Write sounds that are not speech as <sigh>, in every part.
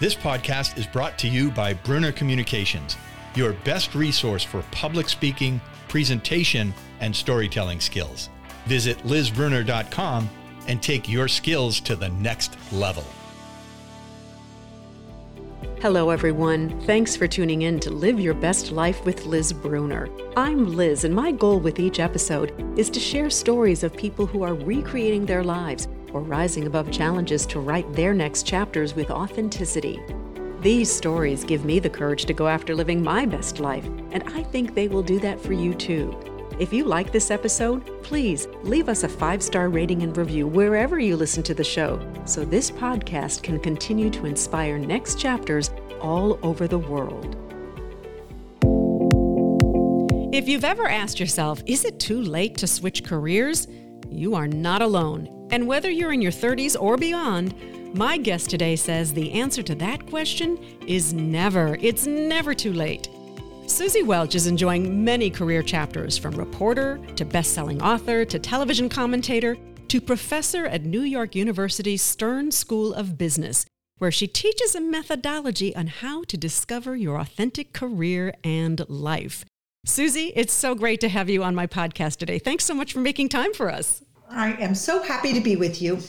This podcast is brought to you by Brunner Communications, your best resource for public speaking, presentation, and storytelling skills. Visit lizbrunner.com and take your skills to the next level. Hello, everyone. Thanks for tuning in to Live Your Best Life with Liz Brunner. I'm Liz, and my goal with each episode is to share stories of people who are recreating their lives or rising above challenges to write their next chapters with authenticity. These stories give me the courage to go after living my best life, and I think they will do that for you too. If you like this episode, please leave us a five star rating and review wherever you listen to the show so this podcast can continue to inspire next chapters all over the world. If you've ever asked yourself, is it too late to switch careers? You are not alone. And whether you're in your 30s or beyond, my guest today says the answer to that question is never. It's never too late. Suzy Welch is enjoying many career chapters from reporter to best selling author to television commentator to professor at New York University's Stern School of Business, where she teaches a methodology on how to discover your authentic career and life. Susie, it's so great to have you on my podcast today. Thanks so much for making time for us. I am so happy to be with you.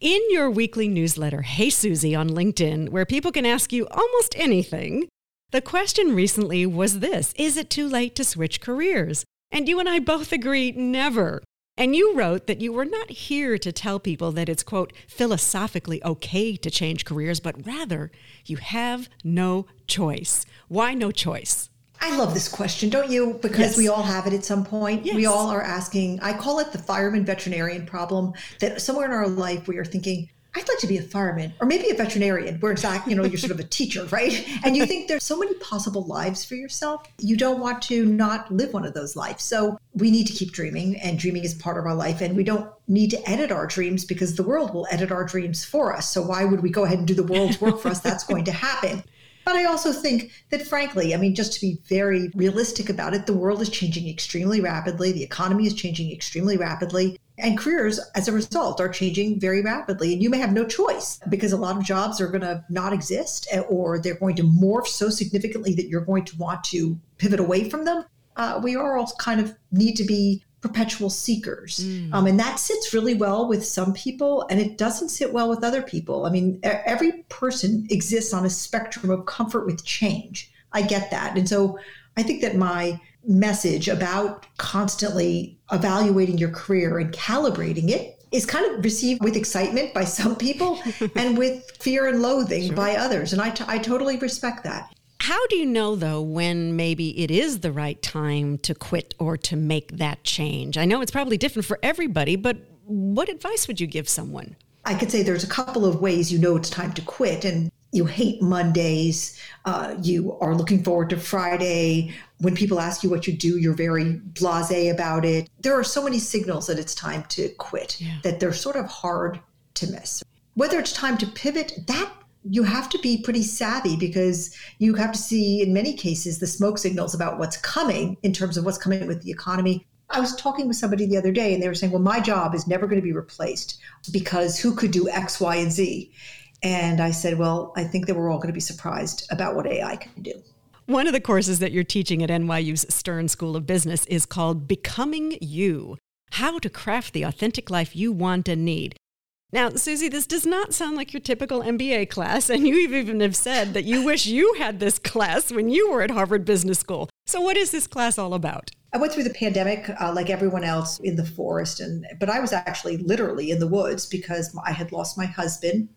In your weekly newsletter, Hey Suzy on LinkedIn, where people can ask you almost anything, the question recently was this Is it too late to switch careers? And you and I both agree never. And you wrote that you were not here to tell people that it's, quote, philosophically okay to change careers, but rather you have no choice. Why no choice? I love this question, don't you? Because yes. we all have it at some point. Yes. We all are asking, I call it the fireman veterinarian problem, that somewhere in our life we are thinking, I'd like to be a fireman or maybe a veterinarian where it's like, you know, you're sort of a teacher, <laughs> right? And you think there's so many possible lives for yourself. You don't want to not live one of those lives. So we need to keep dreaming and dreaming is part of our life. And we don't need to edit our dreams because the world will edit our dreams for us. So why would we go ahead and do the world's work for us? That's going to happen. But I also think that, frankly, I mean, just to be very realistic about it, the world is changing extremely rapidly. The economy is changing extremely rapidly. And careers, as a result, are changing very rapidly. And you may have no choice because a lot of jobs are going to not exist eh, or they're going to morph so significantly that you're going to want to pivot away from them. Uh, we all kind of need to be perpetual seekers. Mm. Um, and that sits really well with some people and it doesn't sit well with other people. I mean, every person exists on a spectrum of comfort with change. I get that. And so I think that my message about constantly evaluating your career and calibrating it is kind of received with excitement by some people <laughs> and with fear and loathing sure. by others. And I, t- I totally respect that. How do you know, though, when maybe it is the right time to quit or to make that change? I know it's probably different for everybody, but what advice would you give someone? I could say there's a couple of ways you know it's time to quit. And you hate Mondays. Uh, you are looking forward to Friday. When people ask you what you do, you're very blase about it. There are so many signals that it's time to quit yeah. that they're sort of hard to miss. Whether it's time to pivot, that you have to be pretty savvy because you have to see, in many cases, the smoke signals about what's coming in terms of what's coming with the economy. I was talking with somebody the other day and they were saying, well, my job is never going to be replaced because who could do X, Y, and Z? And I said, well, I think that we're all going to be surprised about what AI can do. One of the courses that you're teaching at NYU's Stern School of Business is called Becoming You How to Craft the Authentic Life You Want and Need. Now, Suzy, this does not sound like your typical MBA class, and you even have said that you wish you had this class when you were at Harvard Business School. So, what is this class all about? I went through the pandemic uh, like everyone else in the forest, and but I was actually literally in the woods because I had lost my husband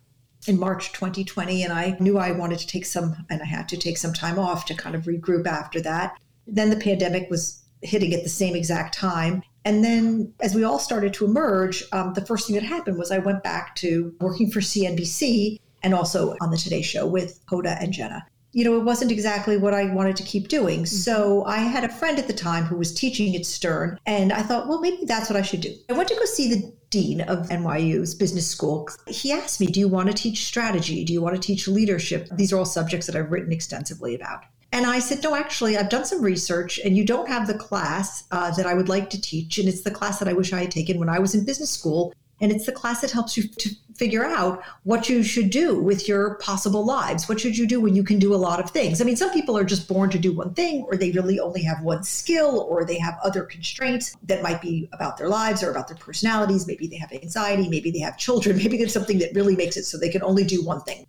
in March 2020, and I knew I wanted to take some, and I had to take some time off to kind of regroup after that. Then the pandemic was hitting at the same exact time. And then, as we all started to emerge, um, the first thing that happened was I went back to working for CNBC and also on the Today Show with Hoda and Jenna. You know, it wasn't exactly what I wanted to keep doing. Mm-hmm. So I had a friend at the time who was teaching at Stern, and I thought, well, maybe that's what I should do. I went to go see the dean of NYU's business school. He asked me, Do you want to teach strategy? Do you want to teach leadership? These are all subjects that I've written extensively about. And I said, no, actually, I've done some research and you don't have the class uh, that I would like to teach. And it's the class that I wish I had taken when I was in business school. And it's the class that helps you to figure out what you should do with your possible lives. What should you do when you can do a lot of things? I mean, some people are just born to do one thing, or they really only have one skill, or they have other constraints that might be about their lives or about their personalities. Maybe they have anxiety, maybe they have children, <laughs> maybe there's something that really makes it so they can only do one thing,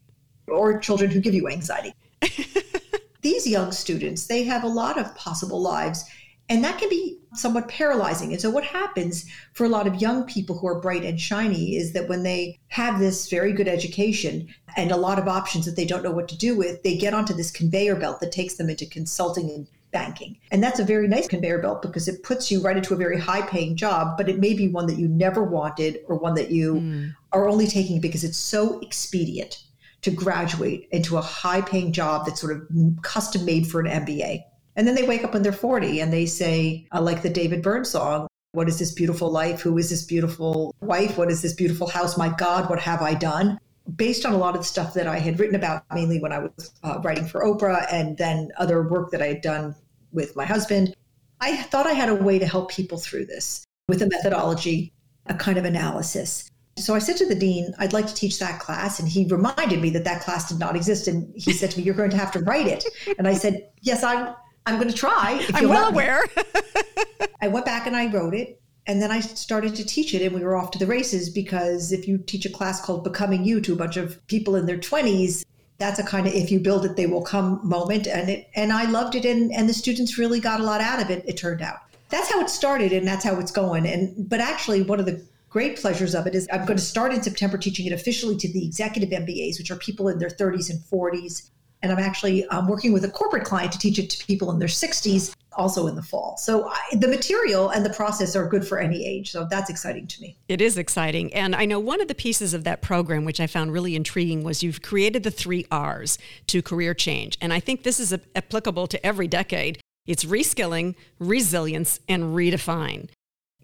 or children who give you anxiety. <laughs> These young students, they have a lot of possible lives and that can be somewhat paralyzing. And so, what happens for a lot of young people who are bright and shiny is that when they have this very good education and a lot of options that they don't know what to do with, they get onto this conveyor belt that takes them into consulting and banking. And that's a very nice conveyor belt because it puts you right into a very high paying job, but it may be one that you never wanted or one that you mm. are only taking because it's so expedient to graduate into a high paying job that's sort of custom made for an MBA. And then they wake up when they're 40 and they say, like the David Byrne song, What is this beautiful life? Who is this beautiful wife? What is this beautiful house? My God, what have I done? Based on a lot of the stuff that I had written about, mainly when I was uh, writing for Oprah and then other work that I had done with my husband, I thought I had a way to help people through this with a methodology, a kind of analysis. So I said to the dean, I'd like to teach that class. And he reminded me that that class did not exist. And he said to me, You're going to have to write it. And I said, Yes, I'm, I'm going to try. I'm well aware. <laughs> <laughs> I went back and I wrote it. And then I started to teach it, and we were off to the races because if you teach a class called Becoming You to a bunch of people in their 20s, that's a kind of if you build it, they will come moment. And it and I loved it, and, and the students really got a lot out of it, it turned out. That's how it started, and that's how it's going. And but actually, one of the great pleasures of it is I'm going to start in September teaching it officially to the executive MBAs, which are people in their 30s and 40s and I'm actually um, working with a corporate client to teach it to people in their 60s, also in the fall. So I, the material and the process are good for any age. So that's exciting to me. It is exciting. And I know one of the pieces of that program, which I found really intriguing, was you've created the three R's to career change. And I think this is applicable to every decade. It's reskilling, resilience, and redefine.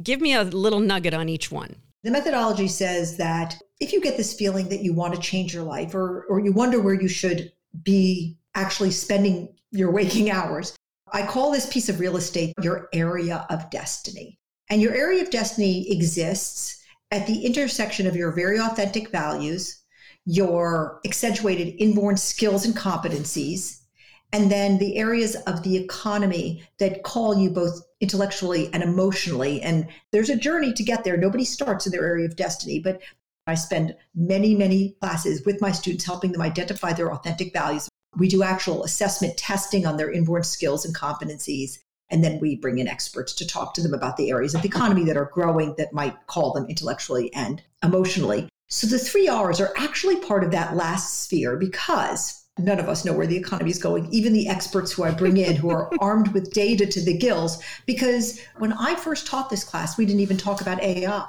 Give me a little nugget on each one. The methodology says that if you get this feeling that you want to change your life or, or you wonder where you should be actually spending your waking hours. I call this piece of real estate your area of destiny. And your area of destiny exists at the intersection of your very authentic values, your accentuated inborn skills and competencies, and then the areas of the economy that call you both intellectually and emotionally. And there's a journey to get there. Nobody starts in their area of destiny, but I spend many, many classes with my students helping them identify their authentic values. We do actual assessment testing on their inborn skills and competencies. And then we bring in experts to talk to them about the areas of the economy that are growing that might call them intellectually and emotionally. So the three R's are actually part of that last sphere because none of us know where the economy is going, even the experts who I bring in who are <laughs> armed with data to the gills. Because when I first taught this class, we didn't even talk about AI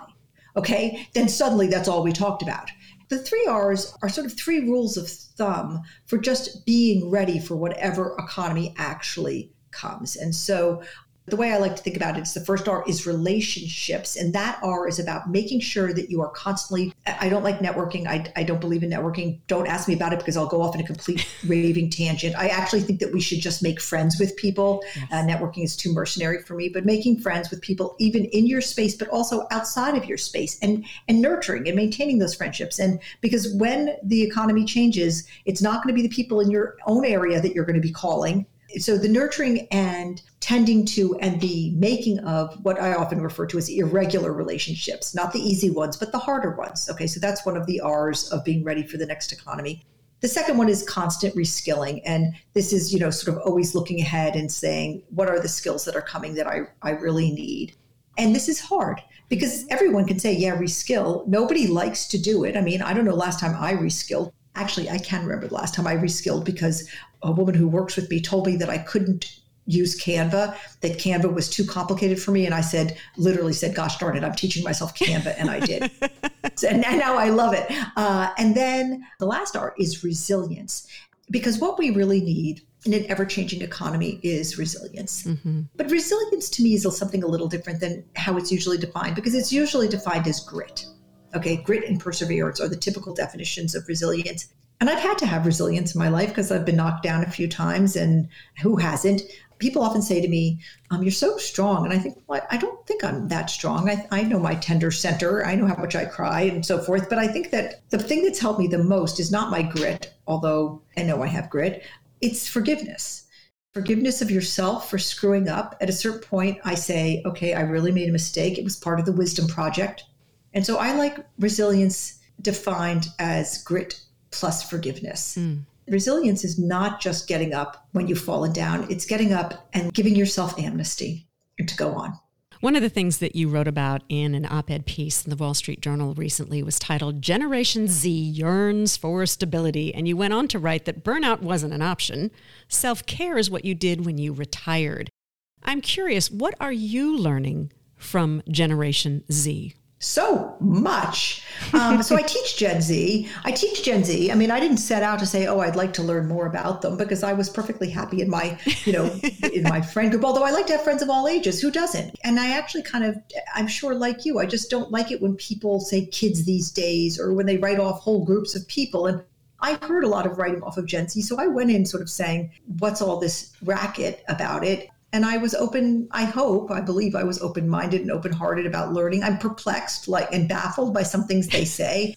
okay, then suddenly that's all we talked about. The three R's are sort of three rules of thumb for just being ready for whatever economy actually comes. And so the way I like to think about it is the first R is relationships. And that R is about making sure that you are constantly, I don't like networking. I, I don't believe in networking. Don't ask me about it because I'll go off in a complete <laughs> raving tangent. I actually think that we should just make friends with people. Yes. Uh, networking is too mercenary for me, but making friends with people, even in your space, but also outside of your space and, and nurturing and maintaining those friendships. And because when the economy changes, it's not going to be the people in your own area that you're going to be calling so the nurturing and tending to and the making of what I often refer to as irregular relationships, not the easy ones, but the harder ones. Okay, so that's one of the R's of being ready for the next economy. The second one is constant reskilling. And this is, you know, sort of always looking ahead and saying, what are the skills that are coming that I, I really need? And this is hard because everyone can say, yeah, reskill. Nobody likes to do it. I mean, I don't know last time I reskilled. Actually, I can remember the last time I reskilled because a woman who works with me told me that I couldn't use Canva, that Canva was too complicated for me. And I said, literally said, gosh darn it, I'm teaching myself Canva. And I did. <laughs> and now I love it. Uh, and then the last art is resilience, because what we really need in an ever changing economy is resilience. Mm-hmm. But resilience to me is something a little different than how it's usually defined, because it's usually defined as grit. Okay, grit and perseverance are the typical definitions of resilience. And I've had to have resilience in my life because I've been knocked down a few times, and who hasn't? People often say to me, um, You're so strong. And I think, well, I don't think I'm that strong. I, I know my tender center, I know how much I cry and so forth. But I think that the thing that's helped me the most is not my grit, although I know I have grit, it's forgiveness. Forgiveness of yourself for screwing up. At a certain point, I say, Okay, I really made a mistake. It was part of the wisdom project. And so I like resilience defined as grit plus forgiveness. Mm. Resilience is not just getting up when you've fallen down, it's getting up and giving yourself amnesty to go on. One of the things that you wrote about in an op ed piece in the Wall Street Journal recently was titled Generation Z Yearns for Stability. And you went on to write that burnout wasn't an option. Self care is what you did when you retired. I'm curious, what are you learning from Generation Z? So much. Um, so I teach Gen Z. I teach Gen Z. I mean, I didn't set out to say, oh, I'd like to learn more about them because I was perfectly happy in my, you know, <laughs> in my friend group. Although I like to have friends of all ages. Who doesn't? And I actually kind of, I'm sure, like you, I just don't like it when people say kids these days or when they write off whole groups of people. And I heard a lot of writing off of Gen Z. So I went in sort of saying, what's all this racket about it? And I was open. I hope, I believe, I was open minded and open hearted about learning. I'm perplexed, like, and baffled by some things they say.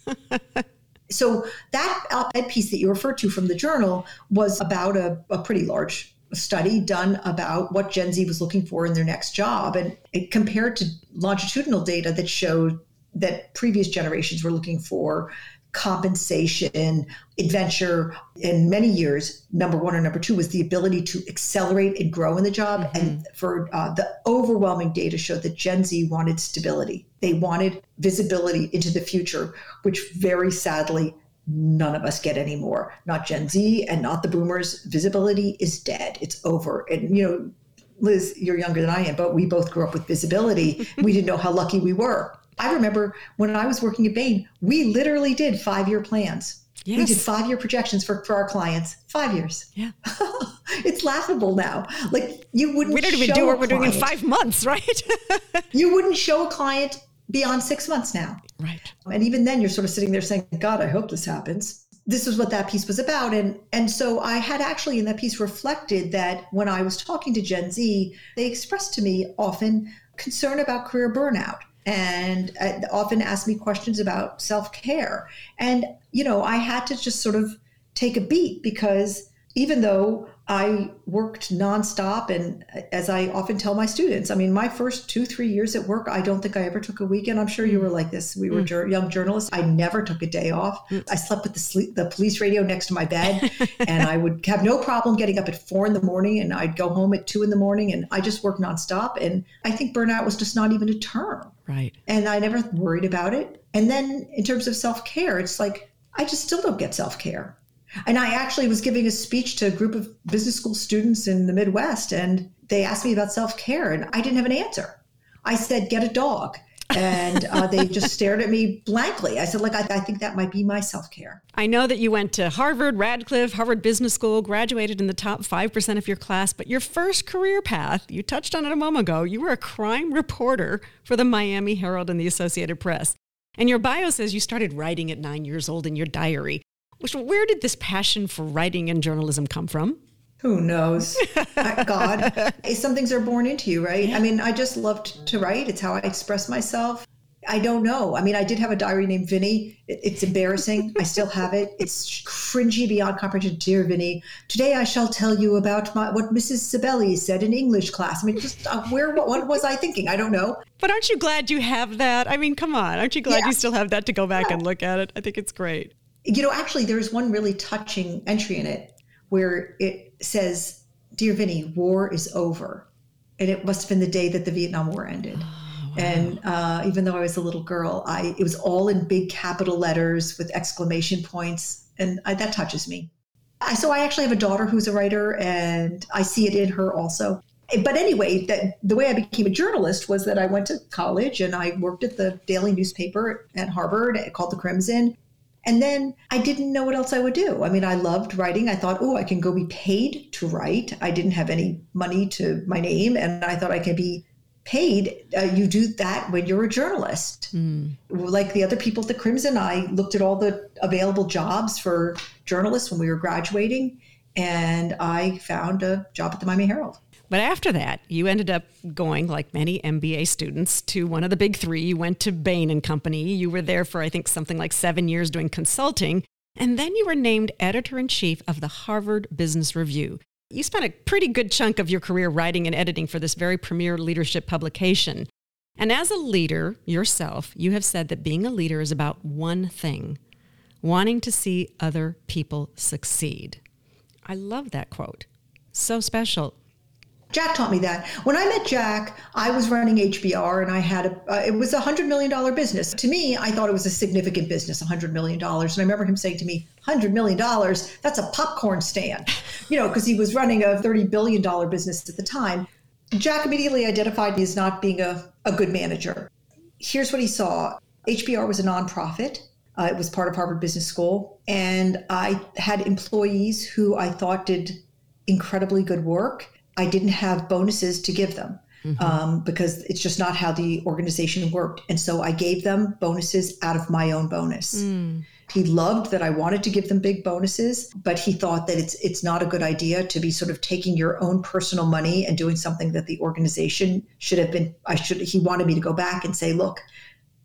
<laughs> so that op-ed piece that you referred to from the journal was about a, a pretty large study done about what Gen Z was looking for in their next job, and it compared to longitudinal data that showed that previous generations were looking for compensation, adventure in many years. Number one or number two was the ability to accelerate and grow in the job. Mm-hmm. And for uh, the overwhelming data showed that Gen Z wanted stability. They wanted visibility into the future, which very sadly none of us get anymore. Not Gen Z and not the boomers. Visibility is dead. It's over. And you know, Liz, you're younger than I am, but we both grew up with visibility. <laughs> we didn't know how lucky we were. I remember when I was working at Bain, we literally did five year plans. Yes. We did five year projections for, for our clients. Five years. Yeah. <laughs> it's laughable now. Like you wouldn't. We don't even do what we're doing in five months, right? <laughs> you wouldn't show a client beyond six months now. Right. And even then, you're sort of sitting there saying, "God, I hope this happens." This is what that piece was about, and and so I had actually in that piece reflected that when I was talking to Gen Z, they expressed to me often concern about career burnout and uh, often ask me questions about self care. And, you know, I had to just sort of take a beat because even though I worked nonstop, and as I often tell my students, I mean, my first two, three years at work, I don't think I ever took a weekend. I'm sure you were like this. We were mm. jur- young journalists. I never took a day off. Mm. I slept with the, sleep, the police radio next to my bed, <laughs> and I would have no problem getting up at four in the morning, and I'd go home at two in the morning, and I just worked nonstop. And I think burnout was just not even a term. Right. And I never worried about it. And then in terms of self care, it's like I just still don't get self care. And I actually was giving a speech to a group of business school students in the Midwest, and they asked me about self care, and I didn't have an answer. I said, get a dog. and uh, they <laughs> just stared at me blankly. I said, "Like, I, I think that might be my self care." I know that you went to Harvard, Radcliffe, Harvard Business School, graduated in the top five percent of your class. But your first career path, you touched on it a moment ago. You were a crime reporter for the Miami Herald and the Associated Press. And your bio says you started writing at nine years old in your diary. Where did this passion for writing and journalism come from? Who knows? <laughs> God, some things are born into you, right? I mean, I just loved to write. It's how I express myself. I don't know. I mean, I did have a diary named Vinny. It's embarrassing. I still have it. It's cringy beyond comprehension. Dear Vinny, today I shall tell you about my, what Mrs. Sibeli said in English class. I mean, just uh, where, what, what, was I thinking? I don't know. But aren't you glad you have that? I mean, come on. Aren't you glad yeah. you still have that to go back yeah. and look at it? I think it's great. You know, actually, there's one really touching entry in it where it says, Dear Vinny, war is over. And it must have been the day that the Vietnam War ended. Oh, <gasps> wow. And uh, even though I was a little girl, I it was all in big capital letters with exclamation points, and I, that touches me. I, so I actually have a daughter who's a writer, and I see it in her also. But anyway, that, the way I became a journalist was that I went to college and I worked at the daily newspaper at Harvard called the Crimson. And then I didn't know what else I would do. I mean, I loved writing. I thought, oh, I can go be paid to write. I didn't have any money to my name. And I thought I could be paid. Uh, you do that when you're a journalist. Mm. Like the other people at the Crimson, I looked at all the available jobs for journalists when we were graduating, and I found a job at the Miami Herald. But after that, you ended up going, like many MBA students, to one of the big three. You went to Bain and Company. You were there for, I think, something like seven years doing consulting. And then you were named editor in chief of the Harvard Business Review. You spent a pretty good chunk of your career writing and editing for this very premier leadership publication. And as a leader yourself, you have said that being a leader is about one thing wanting to see other people succeed. I love that quote. So special. Jack taught me that. When I met Jack, I was running HBR and I had a, uh, it was a $100 million business. To me, I thought it was a significant business, $100 million. And I remember him saying to me, $100 million, that's a popcorn stand, <laughs> you know, because he was running a $30 billion business at the time. Jack immediately identified me as not being a, a good manager. Here's what he saw HBR was a nonprofit. Uh, it was part of Harvard Business School. And I had employees who I thought did incredibly good work I didn't have bonuses to give them mm-hmm. um, because it's just not how the organization worked. And so I gave them bonuses out of my own bonus. Mm. He loved that I wanted to give them big bonuses, but he thought that it's it's not a good idea to be sort of taking your own personal money and doing something that the organization should have been. I should. He wanted me to go back and say, look,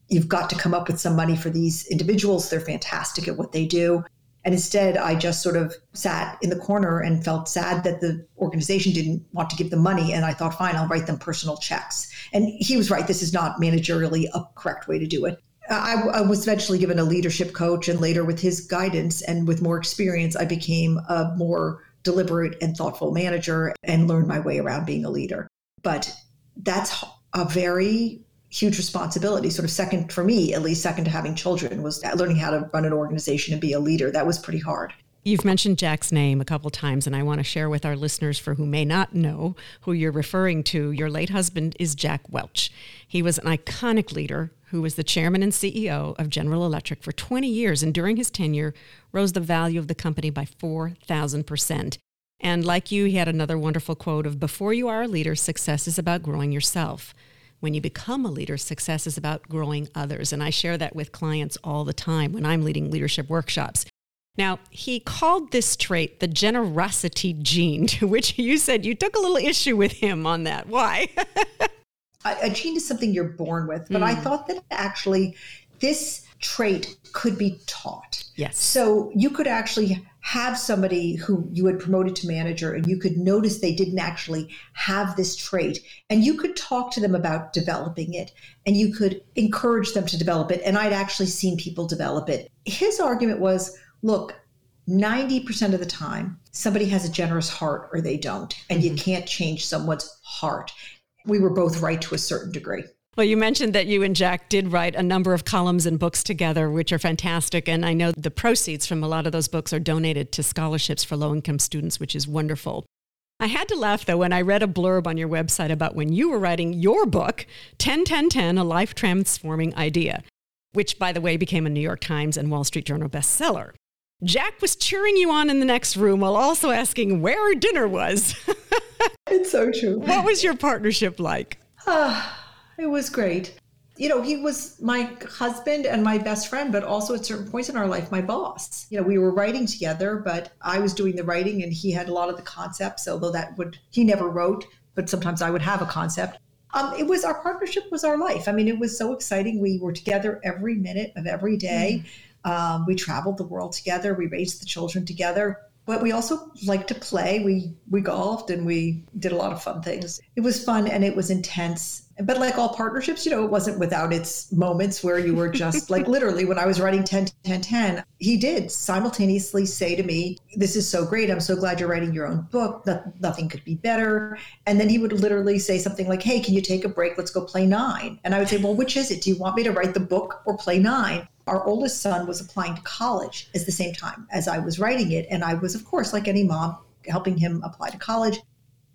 you've got to come up with some money for these individuals. They're fantastic at what they do. And instead, I just sort of sat in the corner and felt sad that the organization didn't want to give them money. And I thought, fine, I'll write them personal checks. And he was right. This is not managerially a correct way to do it. I, I, was eventually given a leadership coach, and later, with his guidance and with more experience, I became a more deliberate and thoughtful manager and learned my way around being a leader. But that's a very huge responsibility sort of second for me at least second to having children was learning how to run an organization and be a leader that was pretty hard You've mentioned Jack's name a couple times, and I want to share with our listeners for who may not know who you're referring to. Your late husband is Jack Welch. He was an iconic leader who was the chairman and CEO of General Electric for 20 years, and during his tenure, rose the value of the company by 4,000%. And like you, he had another wonderful quote of Before you are a leader, success is about growing yourself when you become a leader, success is about growing others. And I share that with clients all the time when I'm leading leadership workshops. Now, he called this trait the generosity gene, <laughs> to which you said you took a little issue with him on that. Why? <laughs> a gene is something you're born with, but mm. I thought that actually this trait could be taught. Yes. So you could actually have somebody who you had promoted to manager and you could notice they didn't actually have this trait and you could talk to them about developing it and you could encourage them to develop it. And i'd actually seen people develop it. His argument was look 90% of the time somebody has a generous heart or they don't and mm-hmm. you can't change someone's heart. We were both right to a certain degree well, you mentioned that you and Jack did write a number of columns and books together, which are fantastic. And I know the proceeds from a lot of those books are donated to scholarships for low income students, which is wonderful. I had to laugh though when I read a blurb on your website about when you were writing your book, 10 10 10 A Life Transforming Idea, which, by the way, became a New York Times and Wall Street Journal bestseller. Jack was cheering you on in the next room while also asking where dinner was. <laughs> it's so true. What was your partnership like? <sighs> It was great. You know, he was my husband and my best friend, but also at certain points in our life, my boss. You know, we were writing together, but I was doing the writing and he had a lot of the concepts, although that would, he never wrote, but sometimes I would have a concept. Um, it was our partnership was our life. I mean, it was so exciting. We were together every minute of every day. Mm. Um, we traveled the world together. We raised the children together but we also liked to play. We we golfed and we did a lot of fun things. It was fun and it was intense. But like all partnerships, you know, it wasn't without its moments where you were just like <laughs> literally when I was writing 10 10 10, he did simultaneously say to me, "This is so great. I'm so glad you're writing your own book. That nothing could be better." And then he would literally say something like, "Hey, can you take a break? Let's go play 9." And I would say, "Well, which is it? Do you want me to write the book or play 9?" Our oldest son was applying to college at the same time as I was writing it. And I was, of course, like any mom, helping him apply to college.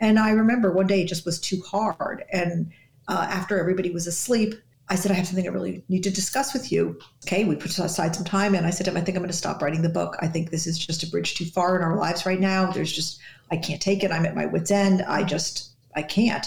And I remember one day it just was too hard. And uh, after everybody was asleep, I said, I have something I really need to discuss with you. Okay, we put aside some time and I said to him, I think I'm going to stop writing the book. I think this is just a bridge too far in our lives right now. There's just, I can't take it. I'm at my wit's end. I just, I can't.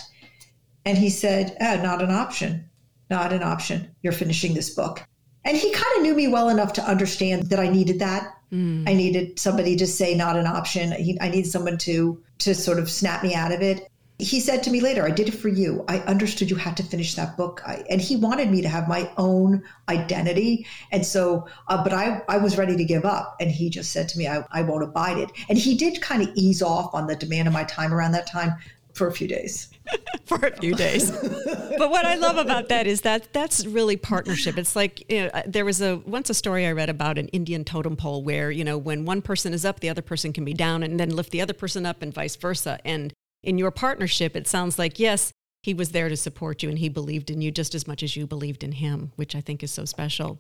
And he said, ah, Not an option. Not an option. You're finishing this book. And he kind of knew me well enough to understand that I needed that. Mm. I needed somebody to say not an option. I needed someone to to sort of snap me out of it he said to me later, I did it for you. I understood you had to finish that book. I, and he wanted me to have my own identity. And so, uh, but I, I was ready to give up. And he just said to me, I, I won't abide it. And he did kind of ease off on the demand of my time around that time for a few days. <laughs> for a few days. but what I love about that is that that's really partnership. It's like you know, uh, there was a once a story I read about an Indian totem pole where you know when one person is up, the other person can be down, and then lift the other person up, and vice versa. And in your partnership, it sounds like, yes, he was there to support you and he believed in you just as much as you believed in him, which I think is so special.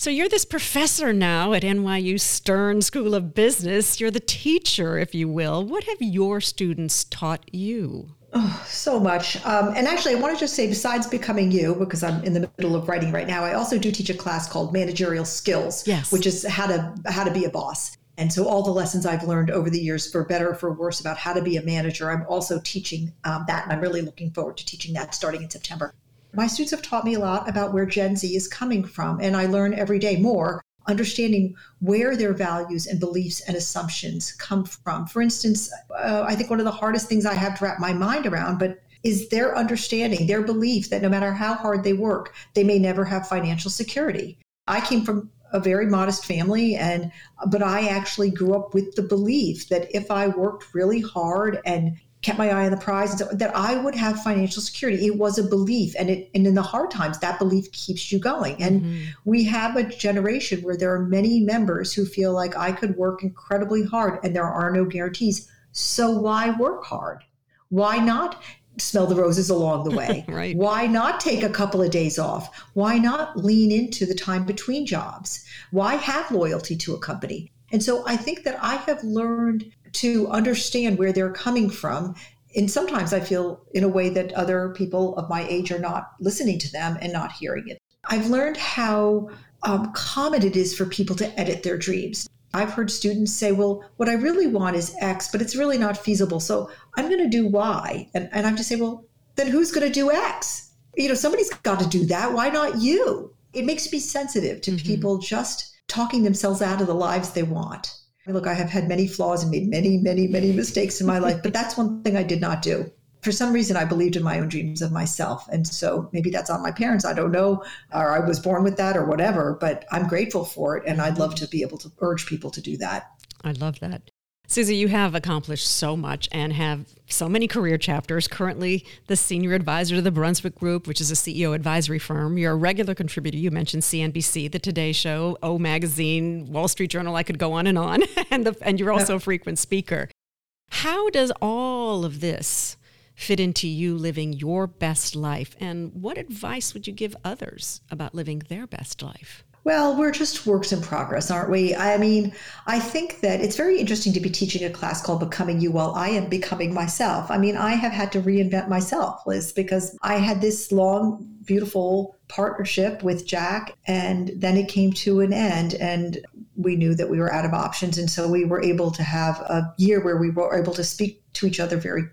So you're this professor now at NYU Stern School of Business. You're the teacher, if you will. What have your students taught you? Oh, so much. Um, and actually, I want to just say, besides becoming you, because I'm in the middle of writing right now, I also do teach a class called Managerial Skills, yes. which is how to how to be a boss. And so, all the lessons I've learned over the years, for better or for worse, about how to be a manager, I'm also teaching um, that. And I'm really looking forward to teaching that starting in September. My students have taught me a lot about where Gen Z is coming from. And I learn every day more, understanding where their values and beliefs and assumptions come from. For instance, uh, I think one of the hardest things I have to wrap my mind around, but is their understanding, their belief that no matter how hard they work, they may never have financial security. I came from a very modest family and but I actually grew up with the belief that if I worked really hard and kept my eye on the prize so, that I would have financial security. It was a belief and it and in the hard times that belief keeps you going. And mm-hmm. we have a generation where there are many members who feel like I could work incredibly hard and there are no guarantees. So why work hard? Why not smell the roses along the way? <laughs> right. Why not take a couple of days off? Why not lean into the time between jobs? Why have loyalty to a company? And so I think that I have learned to understand where they're coming from. And sometimes I feel in a way that other people of my age are not listening to them and not hearing it. I've learned how um, common it is for people to edit their dreams. I've heard students say, well, what I really want is X, but it's really not feasible. So I'm going to do Y. And, and I'm just say, well, then who's going to do X? You know, somebody's got to do that. Why not you? It makes me sensitive to mm-hmm. people just talking themselves out of the lives they want. Look, I have had many flaws and made many, many, many <laughs> mistakes in my life, but that's one thing I did not do for some reason I believed in my own dreams of myself. And so maybe that's on my parents. I don't know, or I was born with that or whatever, but I'm grateful for it. And I'd love to be able to urge people to do that. I love that. Suzy, you have accomplished so much and have so many career chapters. Currently, the senior advisor to the Brunswick Group, which is a CEO advisory firm. You're a regular contributor. You mentioned CNBC, The Today Show, O Magazine, Wall Street Journal. I could go on and on. <laughs> and, the, and you're also a frequent speaker. How does all of this fit into you living your best life? And what advice would you give others about living their best life? Well, we're just works in progress, aren't we? I mean, I think that it's very interesting to be teaching a class called Becoming You while I am becoming myself. I mean, I have had to reinvent myself, Liz, because I had this long, beautiful partnership with Jack, and then it came to an end, and we knew that we were out of options. And so we were able to have a year where we were able to speak to each other very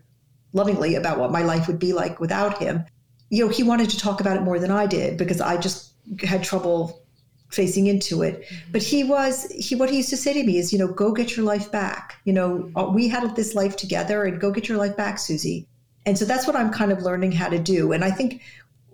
lovingly about what my life would be like without him. You know, he wanted to talk about it more than I did because I just had trouble facing into it. Mm-hmm. But he was he what he used to say to me is, you know, go get your life back. You know, uh, we had this life together and go get your life back, Suzy. And so that's what I'm kind of learning how to do. And I think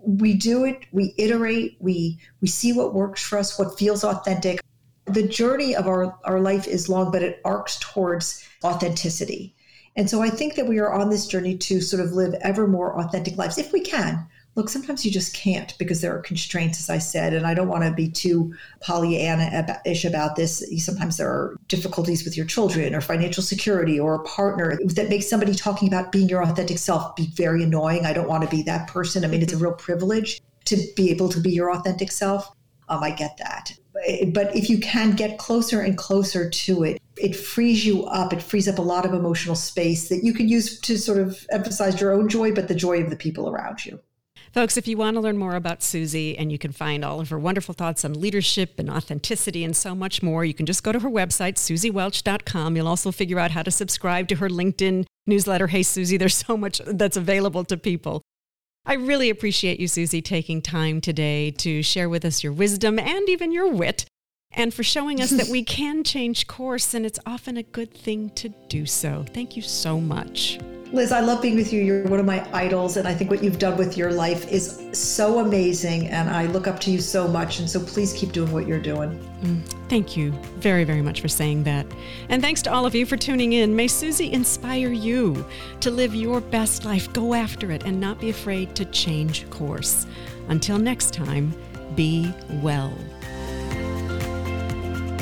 we do it, we iterate, we we see what works for us, what feels authentic. The journey of our, our life is long, but it arcs towards authenticity. And so I think that we are on this journey to sort of live ever more authentic lives if we can. Look, sometimes you just can't because there are constraints, as I said, and I don't want to be too Pollyanna-ish about this. Sometimes there are difficulties with your children or financial security or a partner that makes somebody talking about being your authentic self be very annoying. I don't want to be that person. I mean, it's a real privilege to be able to be your authentic self. Um, I get that. But if you can get closer and closer to it, it frees you up. It frees up a lot of emotional space that you can use to sort of emphasize your own joy, but the joy of the people around you. Folks, if you want to learn more about Suzy and you can find all of her wonderful thoughts on leadership and authenticity and so much more, you can just go to her website, suzywelch.com. You'll also figure out how to subscribe to her LinkedIn newsletter. Hey, Suzy, there's so much that's available to people. I really appreciate you, Suzy, taking time today to share with us your wisdom and even your wit, and for showing us that we <laughs> can change course, and it's often a good thing to do so. Thank you so much. Liz, I love being with you. You're one of my idols, and I think what you've done with your life is so amazing, and I look up to you so much. And so please keep doing what you're doing. Mm, thank you very, very much for saying that. And thanks to all of you for tuning in. May Suzy inspire you to live your best life, go after it, and not be afraid to change course. Until next time, be well.